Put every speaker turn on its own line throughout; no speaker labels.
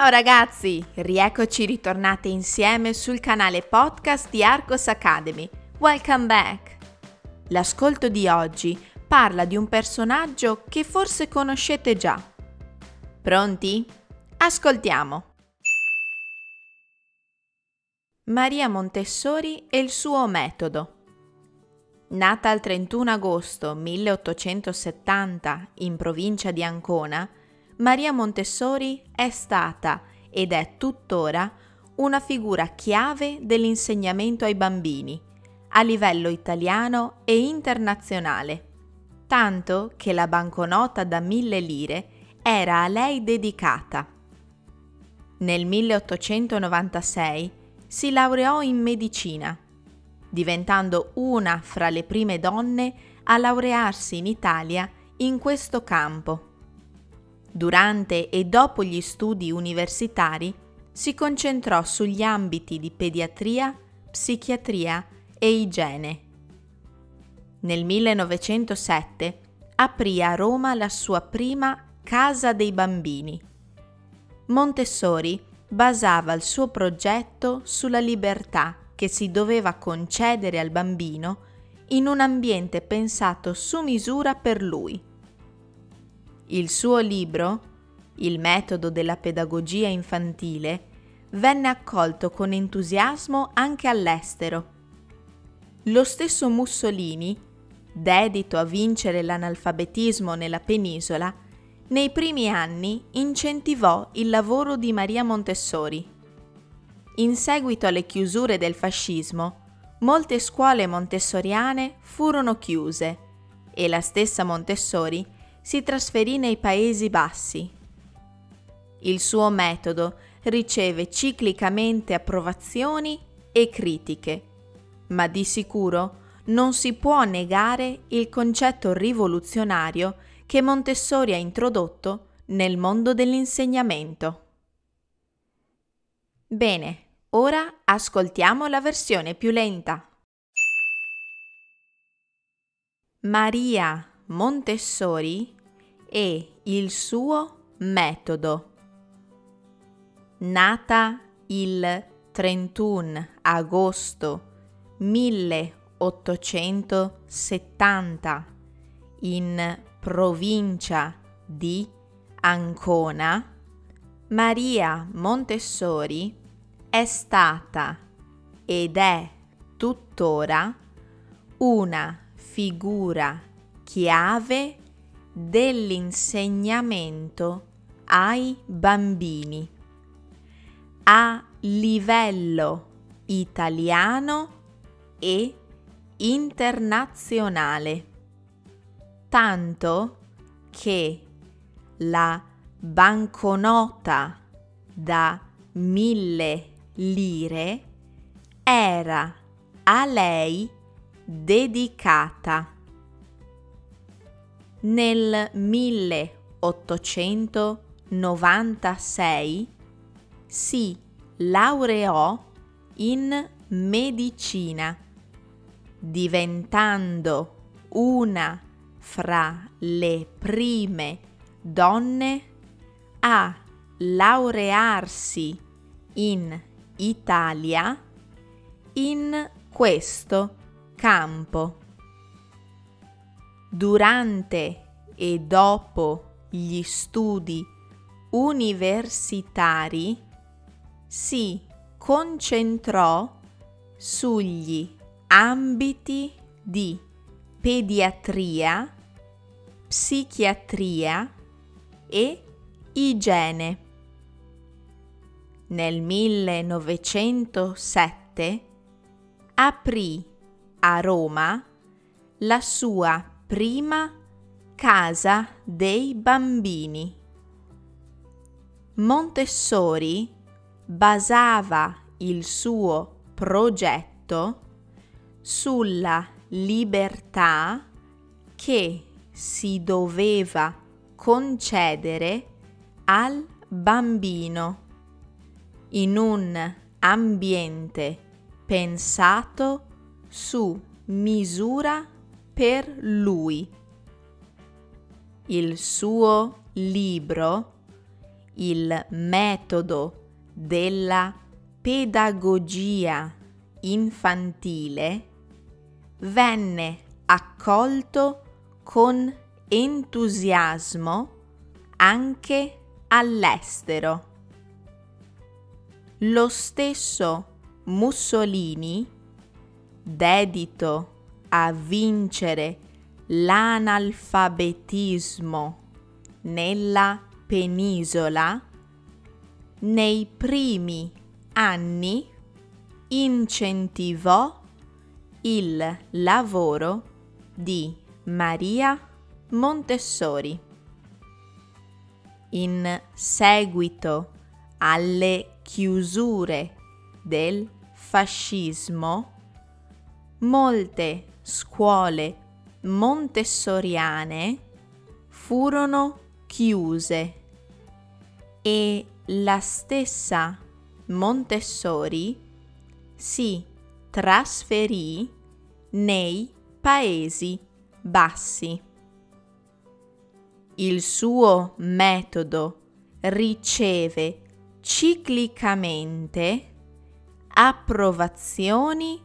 Ciao ragazzi, rieccoci ritornate insieme sul canale podcast di Arcos Academy. Welcome back! L'ascolto di oggi parla di un personaggio che forse conoscete già. Pronti? Ascoltiamo! Maria Montessori e il suo metodo. Nata il 31 agosto 1870 in provincia di Ancona, Maria Montessori è stata ed è tuttora una figura chiave dell'insegnamento ai bambini a livello italiano e internazionale, tanto che la banconota da mille lire era a lei dedicata. Nel 1896 si laureò in medicina, diventando una fra le prime donne a laurearsi in Italia in questo campo. Durante e dopo gli studi universitari si concentrò sugli ambiti di pediatria, psichiatria e igiene. Nel 1907 aprì a Roma la sua prima Casa dei Bambini. Montessori basava il suo progetto sulla libertà che si doveva concedere al bambino in un ambiente pensato su misura per lui. Il suo libro, Il metodo della pedagogia infantile, venne accolto con entusiasmo anche all'estero. Lo stesso Mussolini, dedito a vincere l'analfabetismo nella penisola, nei primi anni incentivò il lavoro di Maria Montessori. In seguito alle chiusure del fascismo, molte scuole montessoriane furono chiuse e la stessa Montessori si trasferì nei Paesi Bassi. Il suo metodo riceve ciclicamente approvazioni e critiche, ma di sicuro non si può negare il concetto rivoluzionario che Montessori ha introdotto nel mondo dell'insegnamento. Bene, ora ascoltiamo la versione più lenta. Maria Montessori e il suo metodo. Nata il 31 agosto 1870 in provincia di Ancona, Maria Montessori è stata ed è tuttora una figura chiave dell'insegnamento ai bambini a livello italiano e internazionale tanto che la banconota da mille lire era a lei dedicata. Nel 1896 si laureò in medicina, diventando una fra le prime donne a laurearsi in Italia in questo campo. Durante e dopo gli studi universitari si concentrò sugli ambiti di pediatria, psichiatria e igiene. Nel 1907 aprì a Roma la sua prima casa dei bambini. Montessori basava il suo progetto sulla libertà che si doveva concedere al bambino in un ambiente pensato su misura per lui. Il suo libro il metodo della pedagogia infantile venne accolto con entusiasmo anche all'estero. Lo stesso Mussolini, dedito a vincere l'analfabetismo nella penisola, nei primi anni incentivò il lavoro di Maria Montessori. In seguito alle chiusure del fascismo, molte scuole montessoriane furono chiuse e la stessa Montessori si trasferì nei Paesi Bassi. Il suo metodo riceve ciclicamente approvazioni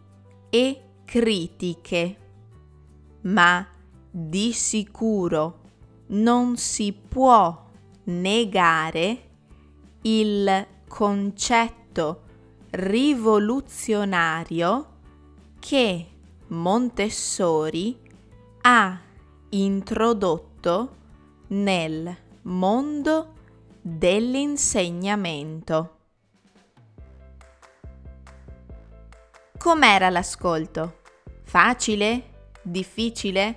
e critiche, ma di sicuro non si può negare il concetto rivoluzionario che Montessori ha introdotto nel mondo dell'insegnamento. Com'era l'ascolto? Facile? Difficile?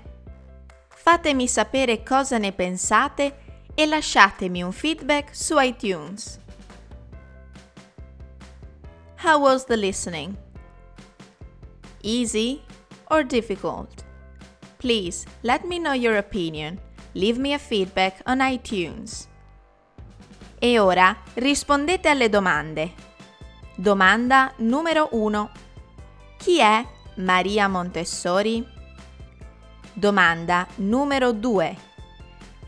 Fatemi sapere cosa ne pensate e lasciatemi un feedback su iTunes. How was the listening? Easy or difficult? Please let me know your opinion. Leave me a feedback on iTunes. E ora rispondete alle domande. Domanda numero 1. Chi è Maria Montessori? Domanda numero 2.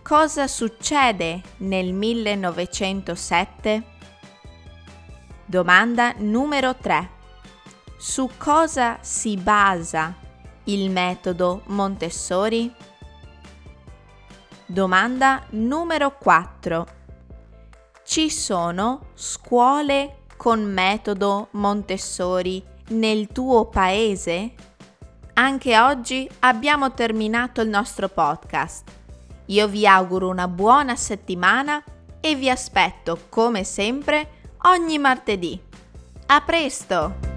Cosa succede nel 1907? Domanda numero 3. Su cosa si basa il metodo Montessori? Domanda numero 4. Ci sono scuole con metodo Montessori nel tuo paese? Anche oggi abbiamo terminato il nostro podcast. Io vi auguro una buona settimana e vi aspetto come sempre ogni martedì. A presto!